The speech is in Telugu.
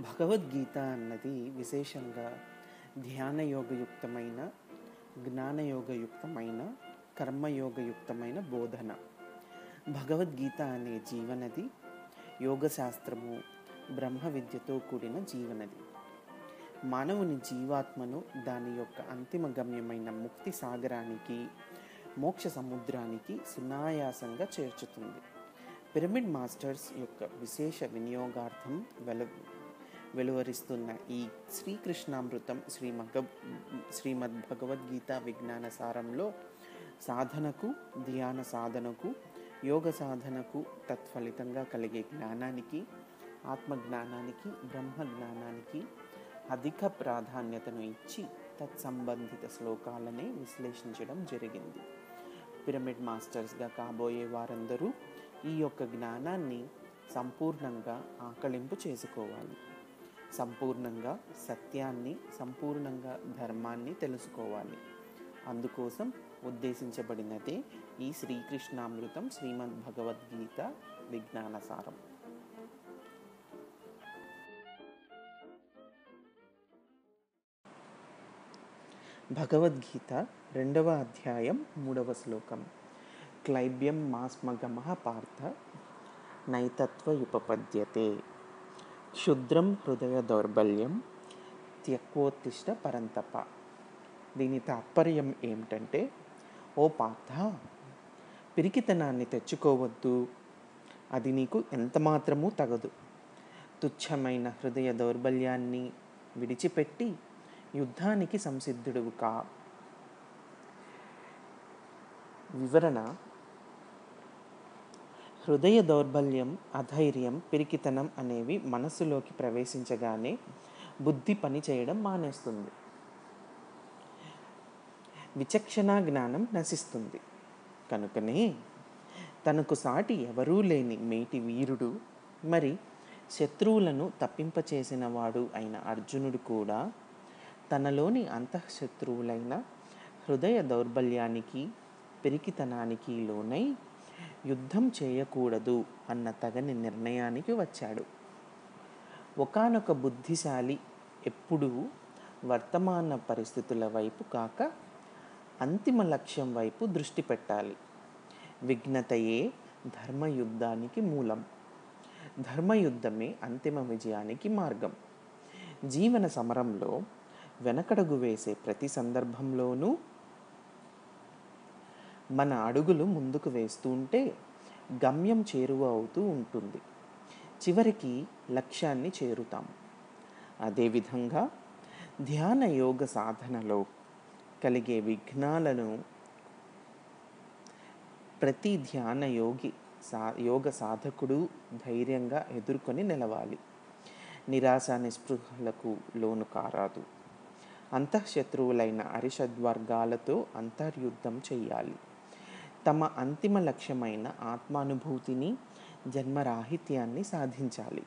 భగవద్గీత అన్నది విశేషంగా ధ్యానయోగయుక్తమైన జ్ఞానయోగయుక్తమైన కర్మయోగయుక్తమైన బోధన. భగవద్గీత అనే జీవనది యోగశాస్త్రము బ్రహ్మ విద్యతో కూడిన జీవనది. మానవుని జీవాత్మను దాని యొక్క అంతిమ గమ్యమైన ముక్తి సాగరానికి మోక్ష సముద్రానికి సునాయాసంగా చేర్చుతుంది. పిరమిడ్ మాస్టర్స్ యొక్క విశేష వినియోగార్థం వెలుగు. వెలువరిస్తున్న ఈ శ్రీకృష్ణామృతం శ్రీమగ శ్రీమద్ భగవద్గీత విజ్ఞాన సారంలో సాధనకు ధ్యాన సాధనకు యోగ సాధనకు తత్ఫలితంగా కలిగే జ్ఞానానికి ఆత్మజ్ఞానానికి బ్రహ్మ జ్ఞానానికి అధిక ప్రాధాన్యతను ఇచ్చి తత్సంబంధిత శ్లోకాలనే విశ్లేషించడం జరిగింది. పిరమిడ్ మాస్టర్స్గా కాబోయే వారందరూ ఈ యొక్క జ్ఞానాన్ని సంపూర్ణంగా ఆకలింపు చేసుకోవాలి. సంపూర్ణంగా సత్యాన్ని సంపూర్ణంగా ధర్మాన్ని తెలుసుకోవాలి. అందుకోసం ఉద్దేశించబడినదే ఈ శ్రీకృష్ణామృతం శ్రీమద్ భగవద్గీత విజ్ఞానసారం. భగవద్గీత రెండవ అధ్యాయం మూడవ శ్లోకం. క్లైబ్యం మాస్మగమ పార్థ నైతత్వ ఉపపద్యతే. క్షుద్రం హృదయ దౌర్బల్యం త్యక్వోత్తిష్ట పరంతప. దీని తాత్పర్యం ఏమిటంటే ఓ పార్థ పిరికితనాన్ని తెచ్చుకోవద్దు. అది నీకు ఎంతమాత్రమూ తగదు. తుచ్చమైన హృదయ దౌర్బల్యాన్ని విడిచిపెట్టి యుద్ధానికి సంసిద్ధుడువు కా. వివరణ హృదయ దౌర్బల్యం అధైర్యం పిరికితనం అనేవి మనసులోకి ప్రవేశించగానే బుద్ధి పని చేయడం మానేస్తుంది. విచక్షణ జ్ఞానం నశిస్తుంది. కనుకనే తనకు సాటి ఎవరూ లేని మేటి వీరుడు మరి శత్రువులను తప్పింపచేసిన వాడు అయిన అర్జునుడు కూడా తనలోని అంతఃశత్రువులైన హృదయ దౌర్బల్యానికి పిరికితనానికి లోనై యుద్ధం చేయకూడదు అన్న తగని నిర్ణయానికి వచ్చాడు. ఒకనొక బుద్ధిశాలి ఎప్పుడూ వర్తమాన పరిస్థితుల వైపు కాక అంతిమ లక్ష్యం వైపు దృష్టి పెట్టాలి. విఘ్నతయే ధర్మయుద్ధానికి మూలం. ధర్మయుద్ధమే అంతిమ విజయానికి మార్గం. జీవన సమరంలో వెనకడుగు వేసే ప్రతి సందర్భంలోనూ మన అడుగులు ముందుకు వేస్తుంటే గమ్యం చేరువ అవుతూ ఉంటుంది. చివరికి లక్ష్యాన్ని చేరుతాం. అదేవిధంగా ధ్యాన యోగ సాధనలో కలిగే విఘ్నాలను ప్రతి ధ్యాన యోగి సా యోగ సాధకుడు ధైర్యంగా ఎదుర్కొని నిలవాలి. నిరాశ నిస్పృహలకు లోను కారాదు. అంతఃశత్రువులైన అరిషద్వర్గాలతో అంతర్యుద్ధం చెయ్యాలి. తమ అంతిమ లక్ష్యమైన ఆత్మానుభూతిని జన్మరాహిత్యాన్ని సాధించాలి.